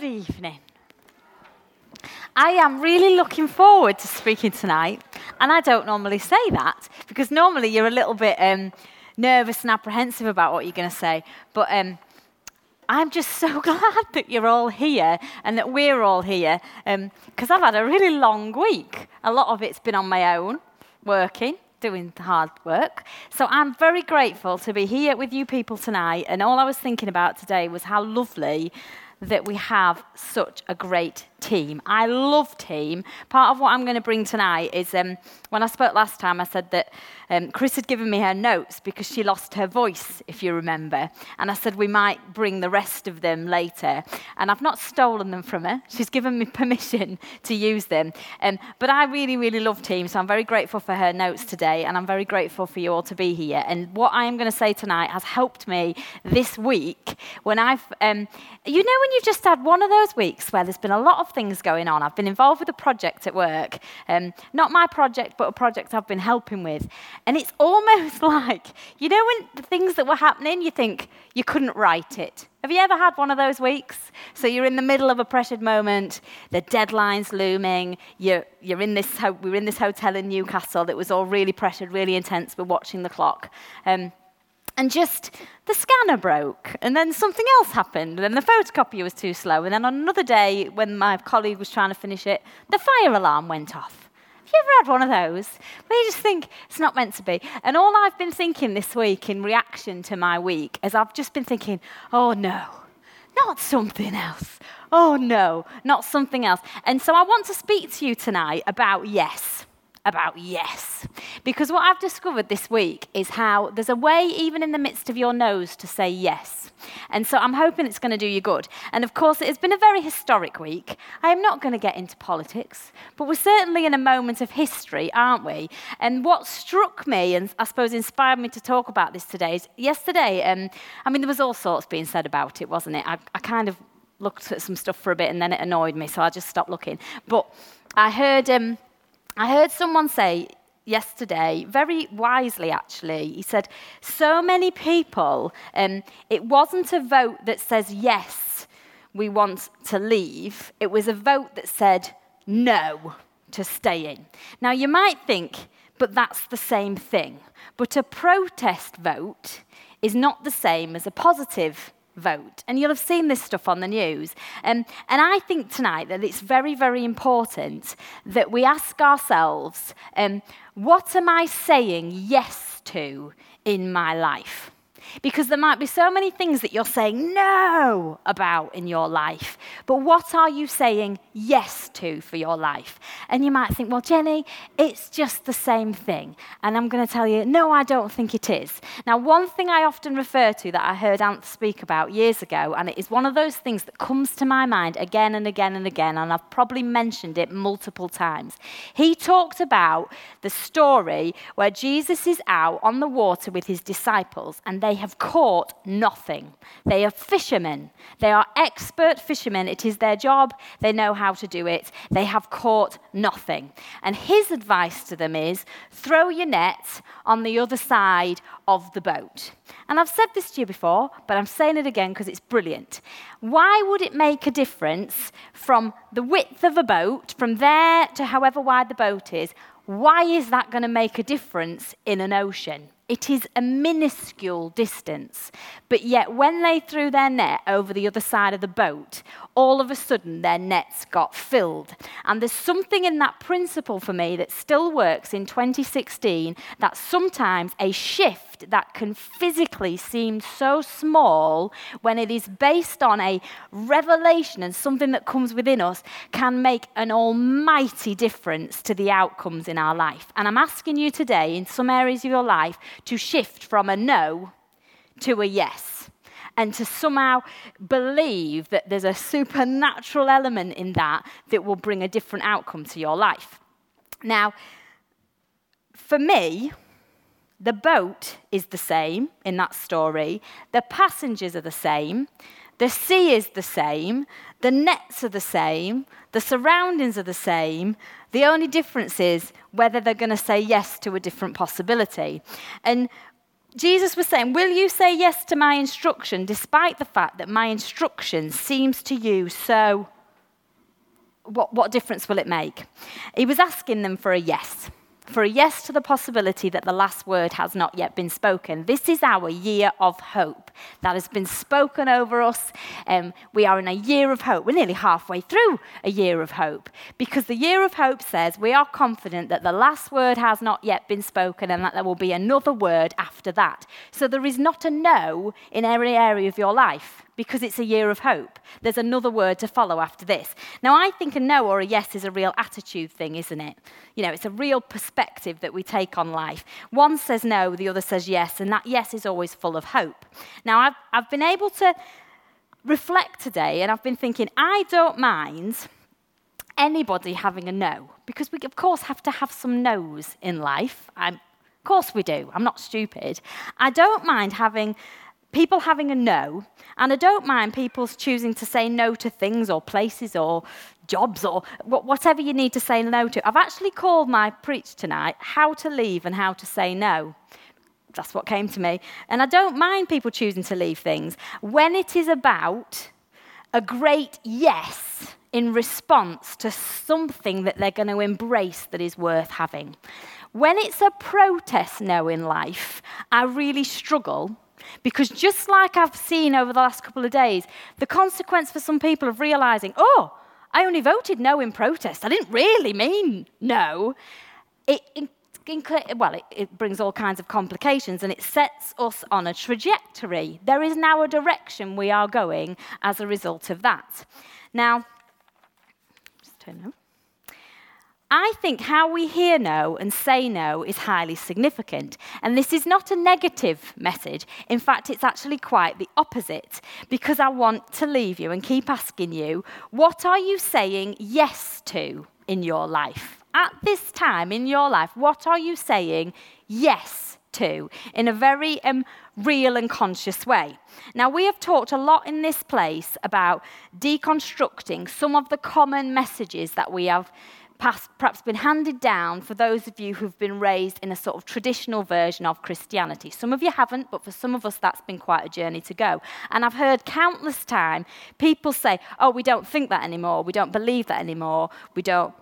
Good evening. I am really looking forward to speaking tonight, and I don't normally say that because normally you're a little bit um, nervous and apprehensive about what you're going to say. But um, I'm just so glad that you're all here and that we're all here because um, I've had a really long week. A lot of it's been on my own, working, doing hard work. So I'm very grateful to be here with you people tonight. And all I was thinking about today was how lovely that we have such a great team. I love team. Part of what I'm going to bring tonight is um, when I spoke last time, I said that um, Chris had given me her notes because she lost her voice, if you remember. And I said we might bring the rest of them later. And I've not stolen them from her. She's given me permission to use them. Um, but I really, really love team, so I'm very grateful for her notes today. And I'm very grateful for you all to be here. And what I am going to say tonight has helped me this week when I've, um, you know, when you've just had one of those weeks where there's been a lot of things going on. I've been involved with a project at work, um, not my project, but a project I've been helping with. And it's almost like, you know, when the things that were happening, you think you couldn't write it. Have you ever had one of those weeks? So you're in the middle of a pressured moment, the deadline's looming, you're, you're in this ho- we were in this hotel in Newcastle that was all really pressured, really intense, we're watching the clock. Um, and just the scanner broke, and then something else happened, and then the photocopier was too slow, and then on another day, when my colleague was trying to finish it, the fire alarm went off. Have you ever had one of those where you just think it's not meant to be? And all I've been thinking this week in reaction to my week is I've just been thinking, oh no, not something else. Oh no, not something else. And so I want to speak to you tonight about yes about yes. Because what I've discovered this week is how there's a way, even in the midst of your no's, to say yes. And so I'm hoping it's going to do you good. And of course, it has been a very historic week. I am not going to get into politics, but we're certainly in a moment of history, aren't we? And what struck me, and I suppose inspired me to talk about this today, is yesterday, um, I mean, there was all sorts being said about it, wasn't it? I, I kind of looked at some stuff for a bit and then it annoyed me, so I just stopped looking. But I heard. Um, I heard someone say yesterday, very wisely actually, he said, So many people, um, it wasn't a vote that says yes, we want to leave, it was a vote that said no to staying. Now you might think, but that's the same thing. But a protest vote is not the same as a positive vote. And you'll have seen this stuff on the news. Um, and I think tonight that it's very, very important that we ask ourselves um, what am I saying yes to in my life? Because there might be so many things that you're saying no about in your life, but what are you saying yes to for your life? And you might think, well, Jenny, it's just the same thing. And I'm going to tell you, no, I don't think it is. Now, one thing I often refer to that I heard Ant speak about years ago, and it is one of those things that comes to my mind again and again and again, and I've probably mentioned it multiple times. He talked about the story where Jesus is out on the water with his disciples, and they have caught nothing. They are fishermen. They are expert fishermen. It is their job. They know how to do it. They have caught nothing. And his advice to them is throw your net on the other side of the boat. And I've said this to you before, but I'm saying it again because it's brilliant. Why would it make a difference from the width of a boat, from there to however wide the boat is? Why is that going to make a difference in an ocean? It is a minuscule distance. But yet, when they threw their net over the other side of the boat, all of a sudden their nets got filled. And there's something in that principle for me that still works in 2016 that sometimes a shift that can physically seem so small when it is based on a revelation and something that comes within us can make an almighty difference to the outcomes in our life. And I'm asking you today, in some areas of your life, to shift from a no to a yes. and to somehow believe that there's a supernatural element in that that will bring a different outcome to your life. Now, for me, the boat is the same in that story, the passengers are the same, the sea is the same, the nets are the same, the surroundings are the same. The only difference is whether they're going to say yes to a different possibility. And Jesus was saying, Will you say yes to my instruction despite the fact that my instruction seems to you so. What, what difference will it make? He was asking them for a yes for a yes to the possibility that the last word has not yet been spoken. This is our year of hope that has been spoken over us. Um, we are in a year of hope. We're nearly halfway through a year of hope because the year of hope says we are confident that the last word has not yet been spoken and that there will be another word after that. So there is not a no in every area of your life because it's a year of hope. There's another word to follow after this. Now, I think a no or a yes is a real attitude thing, isn't it? You know, it's a real perspective that we take on life. One says no, the other says yes, and that yes is always full of hope. Now, I've, I've been able to reflect today, and I've been thinking, I don't mind anybody having a no, because we, of course, have to have some no's in life. I'm, of course, we do. I'm not stupid. I don't mind having people having a no, and I don't mind people choosing to say no to things or places or jobs or whatever you need to say no to. I've actually called my preach tonight How to Leave and How to Say No. That's what came to me. And I don't mind people choosing to leave things when it is about a great yes in response to something that they're going to embrace that is worth having. When it's a protest no in life, I really struggle because just like I've seen over the last couple of days, the consequence for some people of realizing, oh, I only voted no in protest. I didn't really mean no. It, it well, it, it, brings all kinds of complications and it sets us on a trajectory. There is now a direction we are going as a result of that. Now, just turn. I think how we hear no and say no is highly significant. And this is not a negative message. In fact, it's actually quite the opposite because I want to leave you and keep asking you what are you saying yes to in your life? At this time in your life, what are you saying yes to in a very um, real and conscious way. Now, we have talked a lot in this place about deconstructing some of the common messages that we have perhaps been handed down for those of you who've been raised in a sort of traditional version of Christianity. Some of you haven't, but for some of us, that's been quite a journey to go. And I've heard countless times people say, oh, we don't think that anymore, we don't believe that anymore, we don't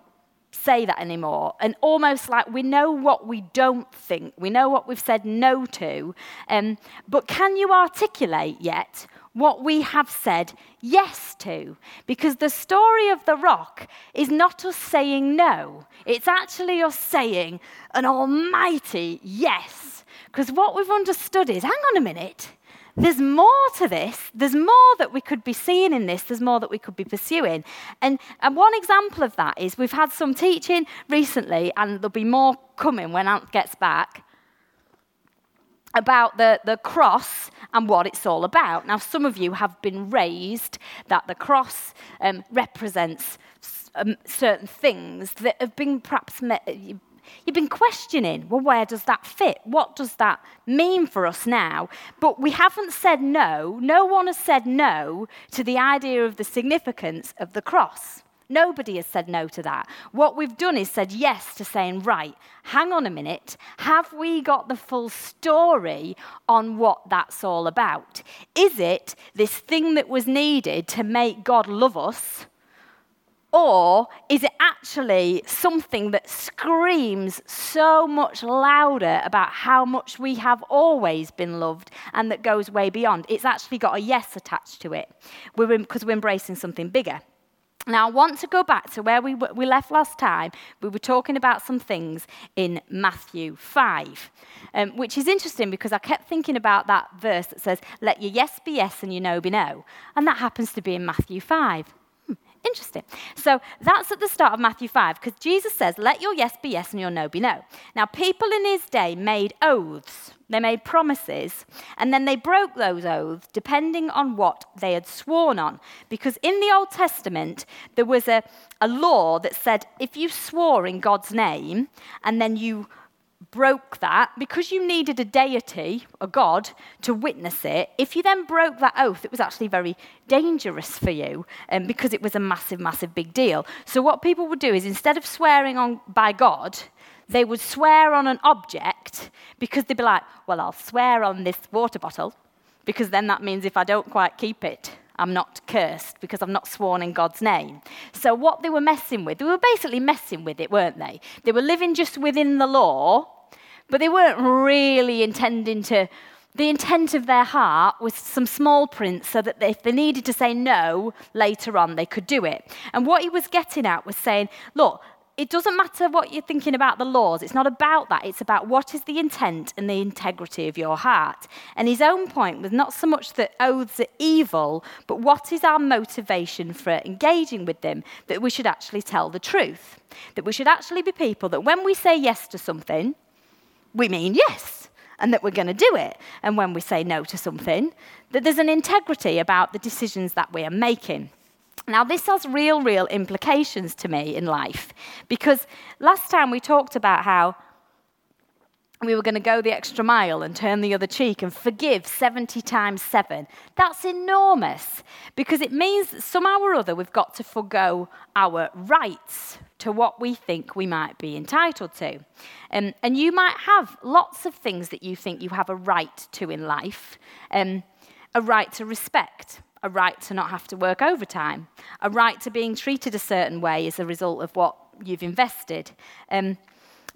say that anymore. And almost like we know what we don't think, we know what we've said no to, um, but can you articulate yet what we have said yes to. Because the story of the rock is not us saying no, it's actually us saying an almighty yes. Because what we've understood is hang on a minute. There's more to this. There's more that we could be seeing in this. There's more that we could be pursuing. And, and one example of that is we've had some teaching recently, and there'll be more coming when Ant gets back, about the, the cross and what it's all about. Now, some of you have been raised that the cross um, represents um, certain things that have been perhaps you've been questioning well where does that fit? What does that mean for us now? But we haven't said no. No one has said no to the idea of the significance of the cross Nobody has said no to that. What we've done is said yes to saying, right, hang on a minute, have we got the full story on what that's all about? Is it this thing that was needed to make God love us? Or is it actually something that screams so much louder about how much we have always been loved and that goes way beyond? It's actually got a yes attached to it because we're, we're embracing something bigger. Now, I want to go back to where we, we left last time. We were talking about some things in Matthew 5, um, which is interesting because I kept thinking about that verse that says, Let your yes be yes and your no be no. And that happens to be in Matthew 5. Interesting. So that's at the start of Matthew 5, because Jesus says, Let your yes be yes and your no be no. Now, people in his day made oaths, they made promises, and then they broke those oaths depending on what they had sworn on. Because in the Old Testament, there was a, a law that said if you swore in God's name and then you broke that, because you needed a deity, a God, to witness it, if you then broke that oath, it was actually very dangerous for you um, because it was a massive, massive big deal. So, what people would do is instead of swearing on by God, they would swear on an object because they'd be like, well, I'll swear on this water bottle because then that means if I don't quite keep it, I'm not cursed because I've not sworn in God's name. So, what they were messing with, they were basically messing with it, weren't they? They were living just within the law, but they weren't really intending to. The intent of their heart was some small print so that if they needed to say no later on, they could do it. And what he was getting at was saying, look, it doesn't matter what you're thinking about the laws. It's not about that. It's about what is the intent and the integrity of your heart. And his own point was not so much that oaths are evil, but what is our motivation for engaging with them, that we should actually tell the truth. That we should actually be people that when we say yes to something, we mean yes, and that we're going to do it. And when we say no to something, that there's an integrity about the decisions that we are making. Now, this has real, real implications to me in life because last time we talked about how we were going to go the extra mile and turn the other cheek and forgive 70 times 7. That's enormous because it means that somehow or other we've got to forego our rights to what we think we might be entitled to. Um, and you might have lots of things that you think you have a right to in life um, a right to respect a right to not have to work overtime, a right to being treated a certain way as a result of what you've invested. Um,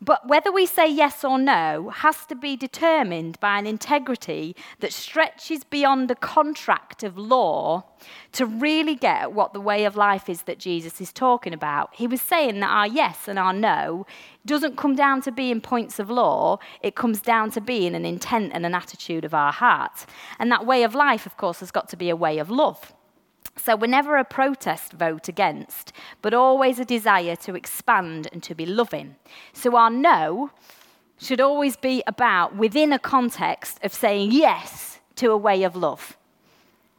but whether we say yes or no has to be determined by an integrity that stretches beyond a contract of law to really get at what the way of life is that Jesus is talking about. He was saying that our yes and our no doesn't come down to being points of law, it comes down to being an intent and an attitude of our heart. And that way of life, of course, has got to be a way of love. So we're never a protest vote against, but always a desire to expand and to be loving. So our no should always be about within a context of saying yes to a way of love.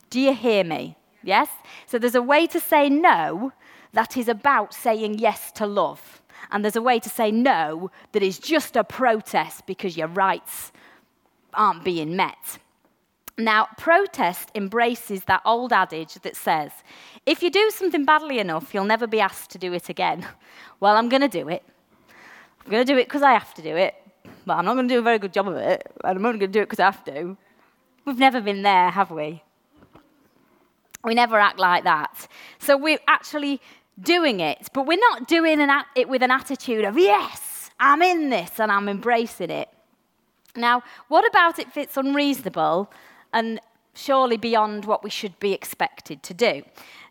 Do you hear me? Yes? So there's a way to say no that is about saying yes to love. And there's a way to say no that is just a protest because your rights aren't being met. Now, protest embraces that old adage that says, if you do something badly enough, you'll never be asked to do it again. Well, I'm going to do it. I'm going to do it because I have to do it, but I'm not going to do a very good job of it, and I'm only going to do it because I have to. We've never been there, have we? We never act like that. So we're actually doing it, but we're not doing it with an attitude of, yes, I'm in this and I'm embracing it. Now, what about if it's unreasonable and surely beyond what we should be expected to do.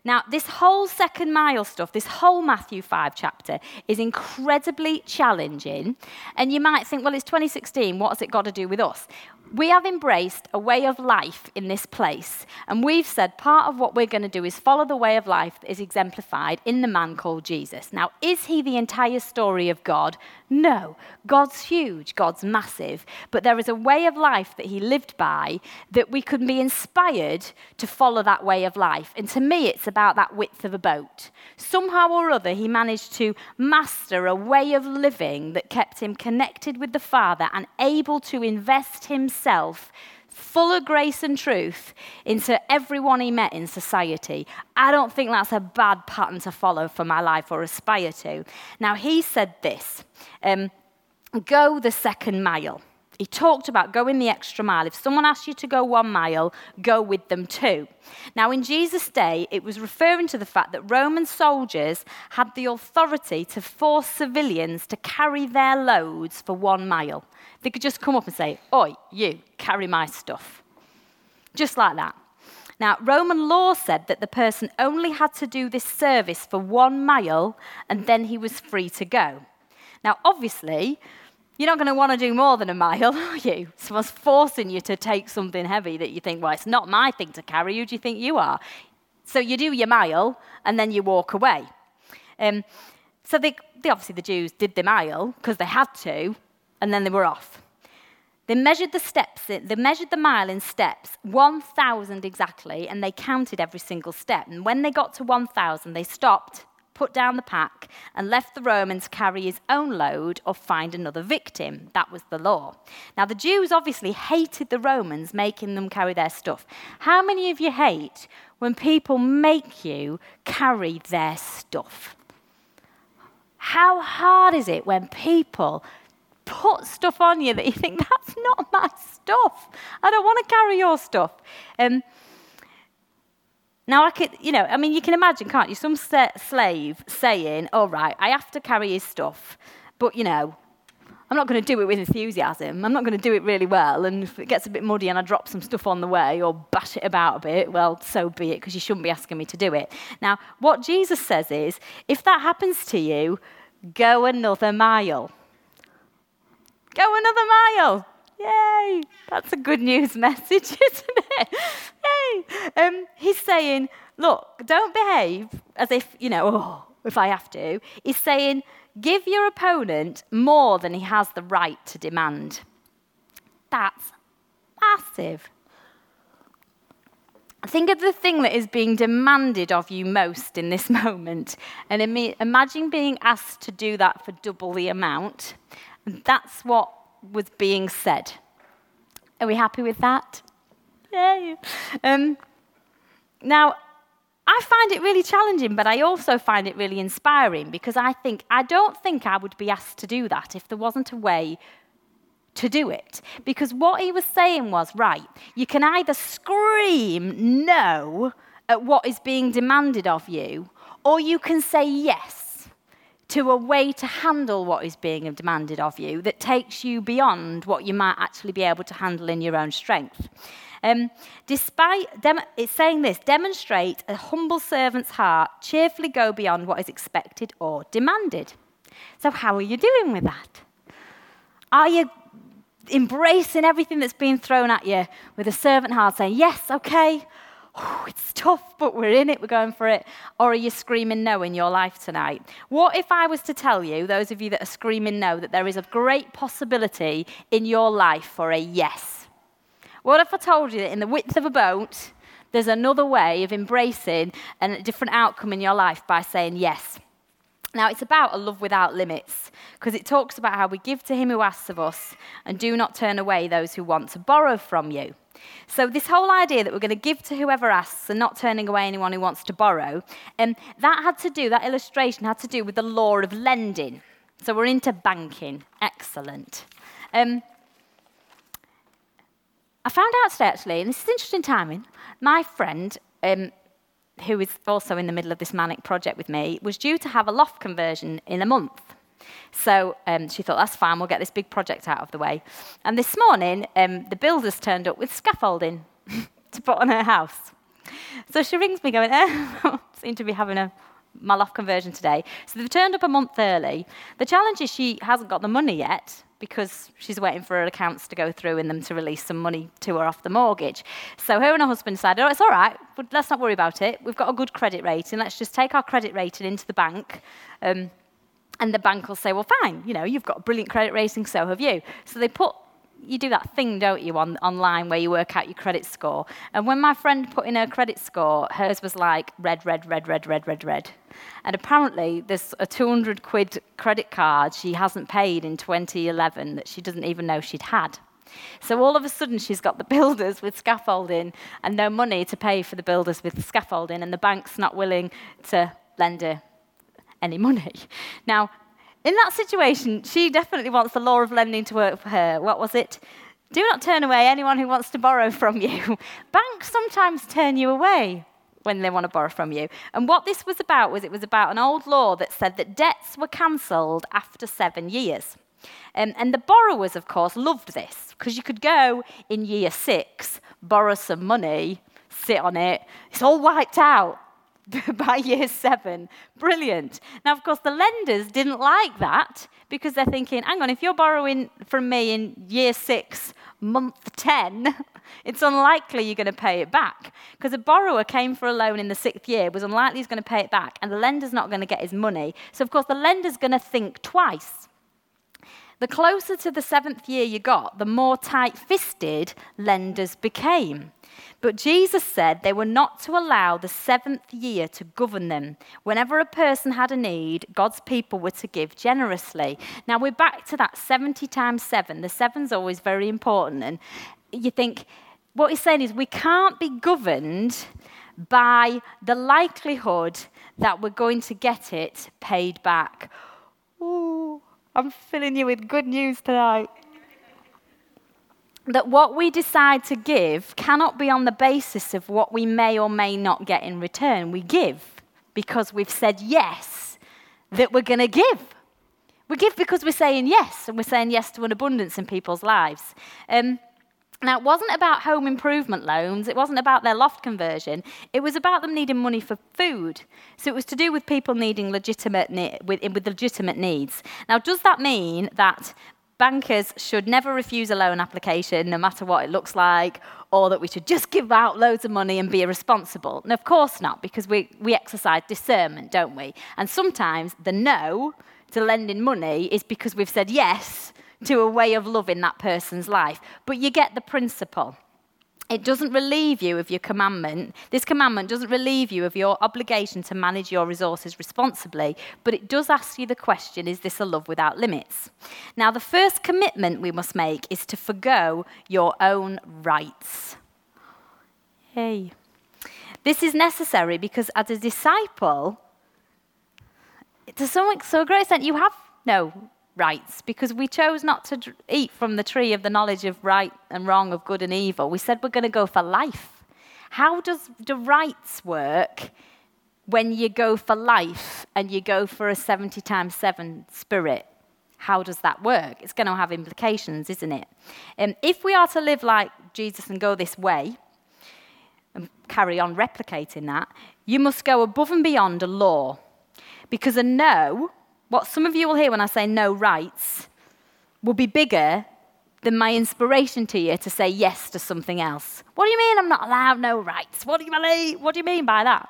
Now, this whole second mile stuff, this whole Matthew 5 chapter, is incredibly challenging. And you might think, well, it's 2016, what has it got to do with us? We have embraced a way of life in this place, and we've said part of what we're going to do is follow the way of life that is exemplified in the man called Jesus. Now, is he the entire story of God? No. God's huge, God's massive, but there is a way of life that he lived by that we can be inspired to follow that way of life. And to me, it's about that width of a boat. Somehow or other, he managed to master a way of living that kept him connected with the Father and able to invest himself himself full of grace and truth into everyone he met in society. I don't think that's a bad pattern to follow for my life or aspire to. Now, he said this um, go the second mile. He talked about going the extra mile. If someone asked you to go one mile, go with them too. Now, in Jesus' day, it was referring to the fact that Roman soldiers had the authority to force civilians to carry their loads for one mile. They could just come up and say, Oi, you, carry my stuff. Just like that. Now, Roman law said that the person only had to do this service for one mile and then he was free to go. Now, obviously, you're not going to want to do more than a mile, are you? Someone's forcing you to take something heavy that you think, well, it's not my thing to carry. Who do you think you are? So you do your mile and then you walk away. Um, so they, they, obviously the Jews did the mile because they had to, and then they were off. They measured the steps, they measured the mile in steps, 1,000 exactly, and they counted every single step. And when they got to 1,000, they stopped, put down the pack, and left the Roman to carry his own load or find another victim. That was the law. Now, the Jews obviously hated the Romans making them carry their stuff. How many of you hate when people make you carry their stuff? How hard is it when people put stuff on you that you think, that's not my stuff. I don't want to carry your stuff. Um, now, I could, you know, I mean, you can imagine, can't you? Some slave saying, all right, I have to carry his stuff, but, you know, I'm not going to do it with enthusiasm. I'm not going to do it really well. And if it gets a bit muddy and I drop some stuff on the way or bash it about a bit, well, so be it, because you shouldn't be asking me to do it. Now, what Jesus says is if that happens to you, go another mile. Go another mile. Yay! That's a good news message, isn't it? Yay! Um, he's saying, look, don't behave as if, you know, oh, if I have to. He's saying, give your opponent more than he has the right to demand. That's massive. Think of the thing that is being demanded of you most in this moment, and imagine being asked to do that for double the amount. That's what was being said. Are we happy with that? Yay. Um, now, I find it really challenging, but I also find it really inspiring because I think, I don't think I would be asked to do that if there wasn't a way to do it. Because what he was saying was, right, you can either scream no at what is being demanded of you, or you can say yes to a way to handle what is being demanded of you that takes you beyond what you might actually be able to handle in your own strength. Um, despite dem- it's saying this, demonstrate a humble servant's heart, cheerfully go beyond what is expected or demanded. So, how are you doing with that? Are you embracing everything that's being thrown at you with a servant heart, saying, Yes, okay, oh, it's tough, but we're in it, we're going for it? Or are you screaming no in your life tonight? What if I was to tell you, those of you that are screaming no, that there is a great possibility in your life for a yes? What if I told you that in the width of a boat, there's another way of embracing a different outcome in your life by saying yes? Now, it's about a love without limits because it talks about how we give to him who asks of us and do not turn away those who want to borrow from you. So, this whole idea that we're going to give to whoever asks and not turning away anyone who wants to borrow, um, that had to do, that illustration had to do with the law of lending. So, we're into banking. Excellent. Um, I found out today, actually, and this is interesting timing, my friend, um, who is also in the middle of this manic project with me, was due to have a loft conversion in a month. So um, she thought, that's fine, we'll get this big project out of the way. And this morning, um, the builders turned up with scaffolding to put on her house. So she rings me going, eh, seem to be having a my loft conversion today. So they've turned up a month early. The challenge is she hasn't got the money yet because she's waiting for her accounts to go through and them to release some money to her off the mortgage. So her and her husband decided, oh, it's all right, but let's not worry about it. We've got a good credit rating. Let's just take our credit rating into the bank. Um, and the bank will say, well, fine, you know, you've got a brilliant credit rating, so have you. So they put, you do that thing, don't you, on, online where you work out your credit score. And when my friend put in her credit score, hers was like red, red, red, red, red, red, red. And apparently there's a 200 quid credit card she hasn't paid in 2011 that she doesn't even know she'd had. So all of a sudden, she's got the builders with scaffolding and no money to pay for the builders with the scaffolding, and the bank's not willing to lend her any money. Now, in that situation, she definitely wants the law of lending to work for her. What was it? Do not turn away anyone who wants to borrow from you. Banks sometimes turn you away when they want to borrow from you. And what this was about was it was about an old law that said that debts were cancelled after seven years. Um, and the borrowers, of course, loved this because you could go in year six, borrow some money, sit on it, it's all wiped out. by year seven. Brilliant. Now, of course, the lenders didn't like that because they're thinking, hang on, if you're borrowing from me in year six, month 10, it's unlikely you're going to pay it back. Because a borrower came for a loan in the sixth year, was unlikely he's going to pay it back, and the lender's not going to get his money. So, of course, the lender's going to think twice. The closer to the seventh year you got, the more tight fisted lenders became. But Jesus said they were not to allow the seventh year to govern them. Whenever a person had a need, God's people were to give generously. Now we're back to that 70 times 7. The seven's always very important. And you think, what he's saying is we can't be governed by the likelihood that we're going to get it paid back. Ooh, I'm filling you with good news tonight that what we decide to give cannot be on the basis of what we may or may not get in return. We give because we've said yes that we're going to give. We give because we're saying yes, and we're saying yes to an abundance in people's lives. Um, now, it wasn't about home improvement loans, it wasn't about their loft conversion, it was about them needing money for food. So it was to do with people needing legitimate, with, with legitimate needs. Now, does that mean that bankers should never refuse a loan application, no matter what it looks like, or that we should just give out loads of money and be irresponsible. And of course not, because we, we exercise discernment, don't we? And sometimes the no to lending money is because we've said yes to a way of loving that person's life. But you get the principle. It doesn't relieve you of your commandment. This commandment doesn't relieve you of your obligation to manage your resources responsibly, but it does ask you the question is this a love without limits? Now, the first commitment we must make is to forego your own rights. Hey. This is necessary because as a disciple, to some so great extent, you have no rights because we chose not to eat from the tree of the knowledge of right and wrong, of good and evil. We said we're going to go for life. How does the rights work when you go for life and you go for a 70 times 7 spirit? How does that work? It's going to have implications, isn't it? Um, if we are to live like Jesus and go this way, and carry on replicating that, you must go above and beyond a law. Because a no what some of you will hear when I say no rights will be bigger than my inspiration to you to say yes to something else. What do you mean I'm not allowed no rights? What do you mean? What do you mean by that?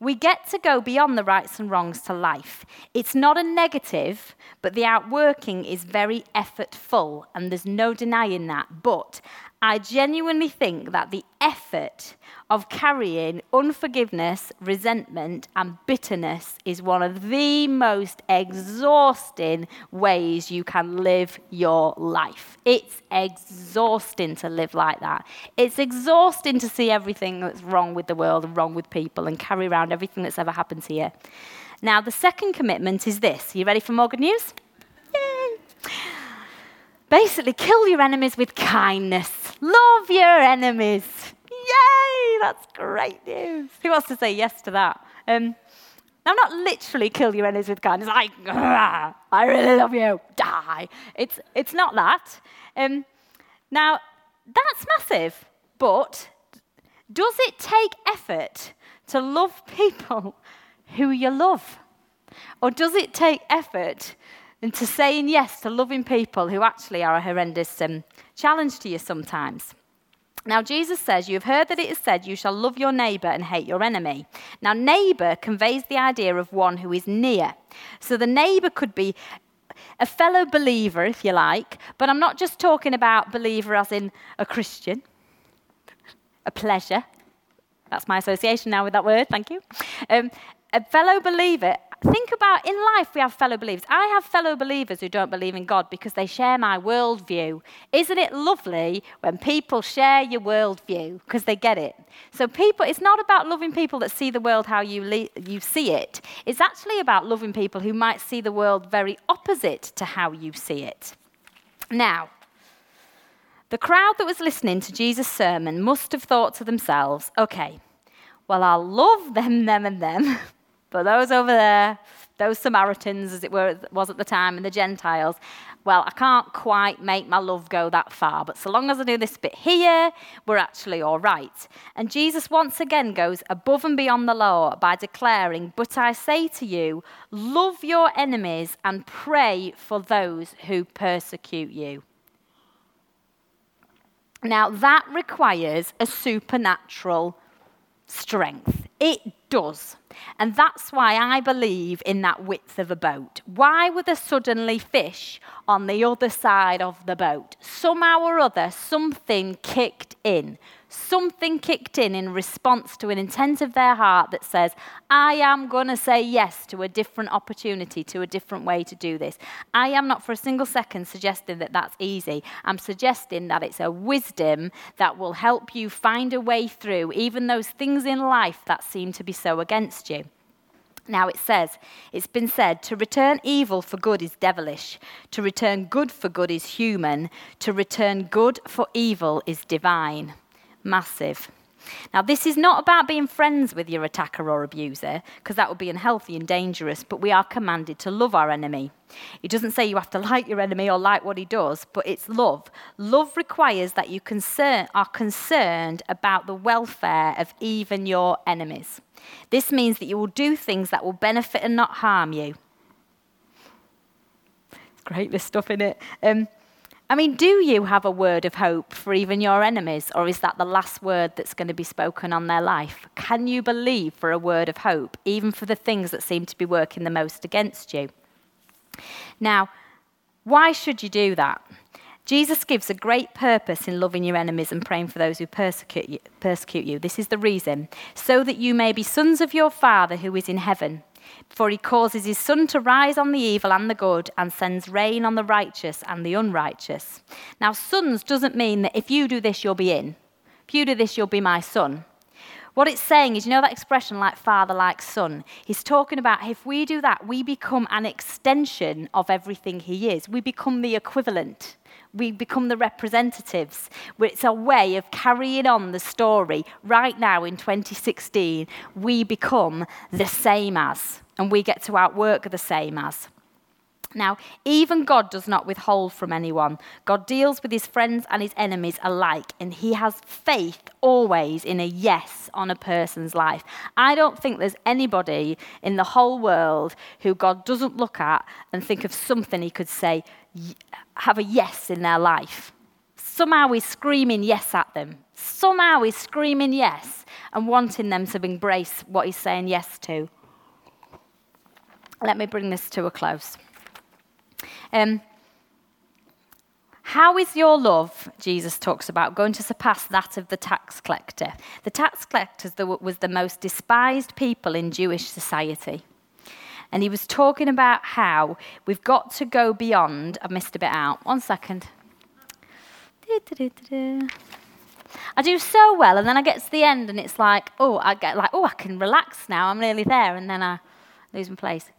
We get to go beyond the rights and wrongs to life. It's not a negative, but the outworking is very effortful, and there's no denying that. But I genuinely think that the effort of carrying unforgiveness, resentment, and bitterness is one of the most exhausting ways you can live your life. It's exhausting to live like that. It's exhausting to see everything that's wrong with the world and wrong with people and carry around everything that's ever happened to you. Now, the second commitment is this. Are you ready for more good news? Yay! Basically, kill your enemies with kindness. Love your enemies. Yay! That's great news. Who wants to say yes to that? Um, now, not literally kill your enemies with kindness, like, I really love you, die. It's, it's not that. Um, now, that's massive, but does it take effort to love people who you love? Or does it take effort into saying yes to loving people who actually are a horrendous um, challenge to you sometimes? Now, Jesus says, You've heard that it is said, You shall love your neighbor and hate your enemy. Now, neighbor conveys the idea of one who is near. So the neighbor could be a fellow believer, if you like, but I'm not just talking about believer as in a Christian, a pleasure. That's my association now with that word, thank you. Um, a fellow believer think about in life we have fellow believers. I have fellow believers who don't believe in God because they share my worldview. Isn't it lovely when people share your worldview because they get it? So people, it's not about loving people that see the world how you, le- you see it. It's actually about loving people who might see the world very opposite to how you see it. Now, the crowd that was listening to Jesus' sermon must have thought to themselves, okay, well, I'll love them, them, and them. But those over there, those Samaritans, as it were, was at the time, and the Gentiles, well, I can't quite make my love go that far, but so long as I do this bit here, we're actually all right. And Jesus once again goes above and beyond the law by declaring, But I say to you, love your enemies and pray for those who persecute you. Now, that requires a supernatural strength. It does. And that's why I believe in that width of a boat. Why were there suddenly fish on the other side of the boat? Somehow or other, something kicked in. Something kicked in in response to an intent of their heart that says, I am going to say yes to a different opportunity, to a different way to do this. I am not for a single second suggesting that that's easy. I'm suggesting that it's a wisdom that will help you find a way through even those things in life that seem to be so against you. Now it says, it's been said, to return evil for good is devilish, to return good for good is human, to return good for evil is divine massive. Now, this is not about being friends with your attacker or abuser, because that would be unhealthy and dangerous, but we are commanded to love our enemy. It doesn't say you have to like your enemy or like what he does, but it's love. Love requires that you concern, are concerned about the welfare of even your enemies. This means that you will do things that will benefit and not harm you. It's great, this stuff in it. Um, I mean, do you have a word of hope for even your enemies, or is that the last word that's going to be spoken on their life? Can you believe for a word of hope, even for the things that seem to be working the most against you? Now, why should you do that? Jesus gives a great purpose in loving your enemies and praying for those who persecute you. This is the reason so that you may be sons of your Father who is in heaven. For he causes his sun to rise on the evil and the good, and sends rain on the righteous and the unrighteous. Now, sons doesn't mean that if you do this, you'll be in. If you do this, you'll be my son. What it's saying is, you know that expression like father, like son? He's talking about if we do that, we become an extension of everything he is. We become the equivalent. We become the representatives. It's a way of carrying on the story. Right now in 2016, we become the same as, and we get to outwork the same as. Now, even God does not withhold from anyone. God deals with his friends and his enemies alike, and he has faith always in a yes on a person's life. I don't think there's anybody in the whole world who God doesn't look at and think of something he could say, have a yes in their life. Somehow he's screaming yes at them. Somehow he's screaming yes and wanting them to embrace what he's saying yes to. Let me bring this to a close. Um, how is your love, Jesus talks about, going to surpass that of the tax collector? The tax collector was the most despised people in Jewish society. And he was talking about how we've got to go beyond. I missed a bit out. One second. I do so well, and then I get to the end, and it's like, oh, I get like, oh, I can relax now. I'm nearly there, and then I lose my place.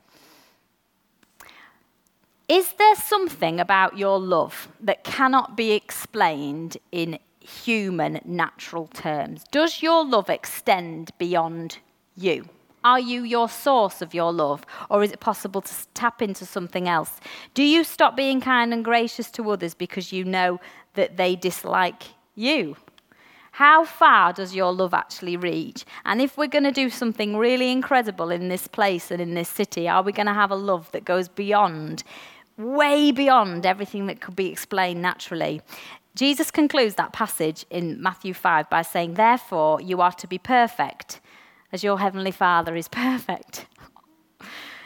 Is there something about your love that cannot be explained in human, natural terms? Does your love extend beyond you? Are you your source of your love? Or is it possible to tap into something else? Do you stop being kind and gracious to others because you know that they dislike you? How far does your love actually reach? And if we're going to do something really incredible in this place and in this city, are we going to have a love that goes beyond way beyond everything that could be explained naturally. Jesus concludes that passage in Matthew 5 by saying, Therefore, you are to be perfect as your heavenly Father is perfect.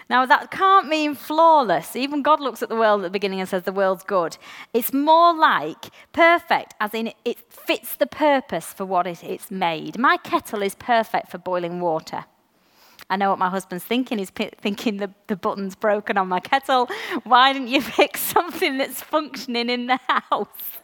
Now, that can't mean flawless. Even God looks at the world at the beginning and says the world's good. It's more like perfect, as in it fits the purpose for what it's made. My kettle is perfect for boiling water. I know what my husband's thinking. He's p- thinking the, the button's broken on my kettle. Why didn't you pick something that's functioning in the house?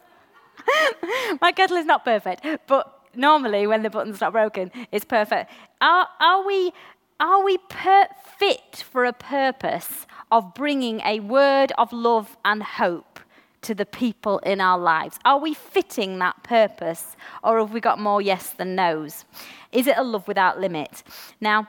my kettle is not perfect, but normally when the button's not broken, it's perfect. Are, are we, are we per- fit for a purpose of bringing a word of love and hope to the people in our lives? Are we fitting that purpose, or have we got more yes than no's? Is it a love without limit? Now,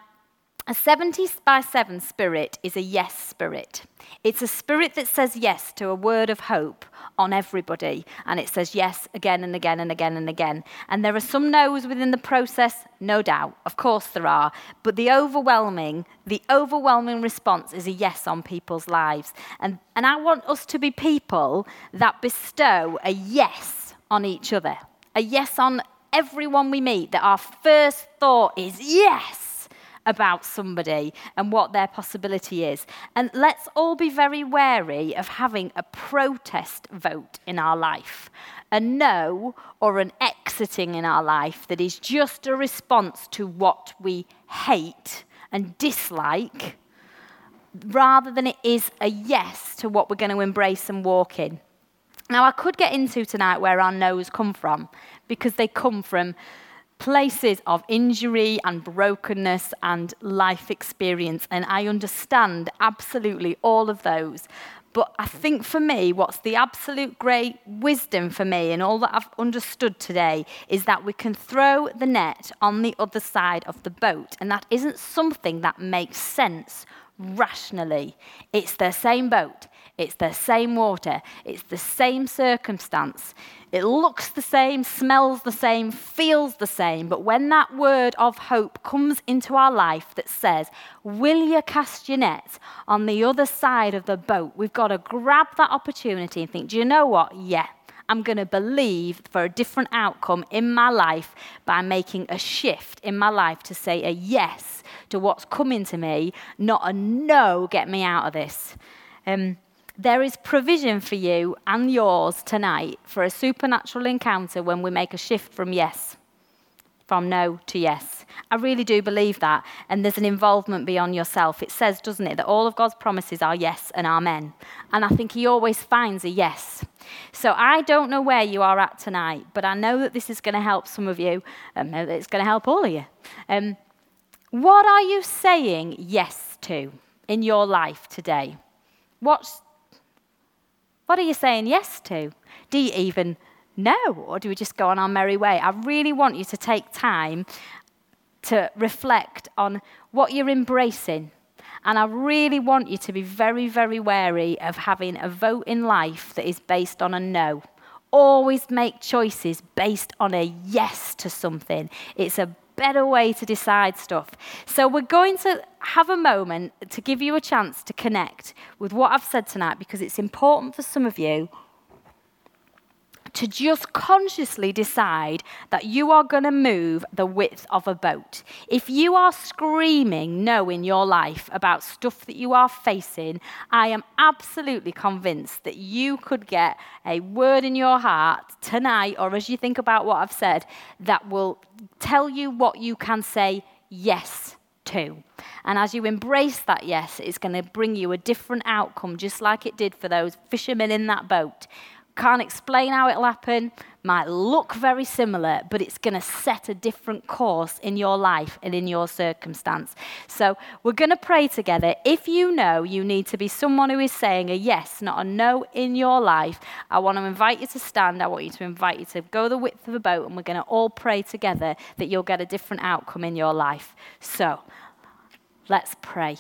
a 70 by 7 spirit is a yes spirit. It's a spirit that says yes to a word of hope on everybody, and it says yes again and again and again and again. And there are some no's within the process, no doubt. Of course there are. But the overwhelming, the overwhelming response is a yes on people's lives. And, and I want us to be people that bestow a yes on each other. a yes on everyone we meet, that our first thought is yes about somebody and what their possibility is. And let's all be very wary of having a protest vote in our life, a no or an exiting in our life that is just a response to what we hate and dislike rather than it is a yes to what we're going to embrace and walk in. Now, I could get into tonight where our no's come from because they come from places of injury and brokenness and life experience, and I understand absolutely all of those. But I think for me, what's the absolute great wisdom for me and all that I've understood today is that we can throw the net on the other side of the boat. And that isn't something that makes sense rationally. It's the same boat, it's the same water, it's the same circumstance. It looks the same, smells the same, feels the same. But when that word of hope comes into our life that says, Will you cast your net on the other side of the boat? We've got to grab that opportunity and think, Do you know what? Yeah. I'm going to believe for a different outcome in my life by making a shift in my life to say a yes to what's coming to me, not a no, get me out of this. Um, there is provision for you and yours tonight for a supernatural encounter when we make a shift from yes, from no to yes. I really do believe that. And there's an involvement beyond yourself. It says, doesn't it, that all of God's promises are yes and amen. And I think He always finds a yes. So I don't know where you are at tonight, but I know that this is going to help some of you. I know that it's going to help all of you. Um, what are you saying yes to in your life today? What's what are you saying yes to? Do you even know, or do we just go on our merry way? I really want you to take time to reflect on what you're embracing. And I really want you to be very, very wary of having a vote in life that is based on a no. Always make choices based on a yes to something. It's a better way to decide stuff. So, we're going to have a moment to give you a chance to connect with what I've said tonight because it's important for some of you to just consciously decide that you are going to move the width of a boat. If you are screaming no in your life about stuff that you are facing, I am absolutely convinced that you could get a word in your heart tonight or as you think about what I've said that will tell you what you can say yes to. And as you embrace that yes, it's going to bring you a different outcome, just like it did for those fishermen in that boat. Can't explain how it'll happen, might look very similar, but it's going to set a different course in your life and in your circumstance. So we're going to pray together. If you know you need to be someone who is saying a yes, not a no in your life, I want to invite you to stand. I want you to invite you to go the width of a boat, and we're going to all pray together that you'll get a different outcome in your life. So let's pray.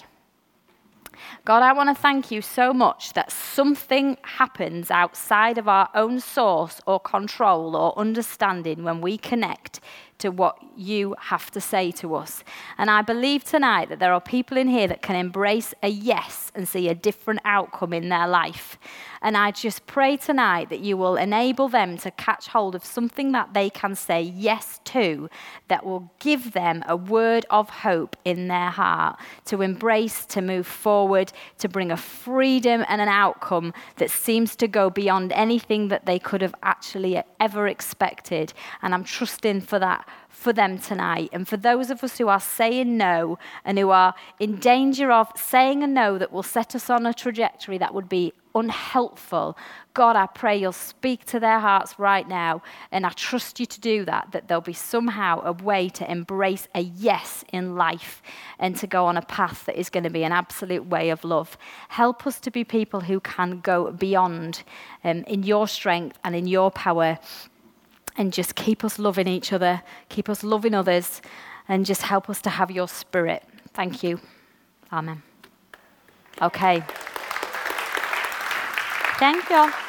God, I want to thank you so much that something happens outside of our own source or control or understanding when we connect to what you have to say to us. And I believe tonight that there are people in here that can embrace a yes and see a different outcome in their life. And I just pray tonight that you will enable them to catch hold of something that they can say yes to that will give them a word of hope in their heart to embrace, to move forward, to bring a freedom and an outcome that seems to go beyond anything that they could have actually ever expected. And I'm trusting for that for them tonight. And for those of us who are saying no and who are in danger of saying a no that will set us on a trajectory that would be unhelpful, God, I pray you'll speak to their hearts right now. And I trust you to do that, that there'll be somehow a way to embrace a yes in life and to go on a path that is going to be an absolute way of love. Help us to be people who can go beyond um, in your strength and in your power and just keep us loving each other, keep us loving others, and just help us to have your spirit. Thank you. Amen. Okay. Thank you.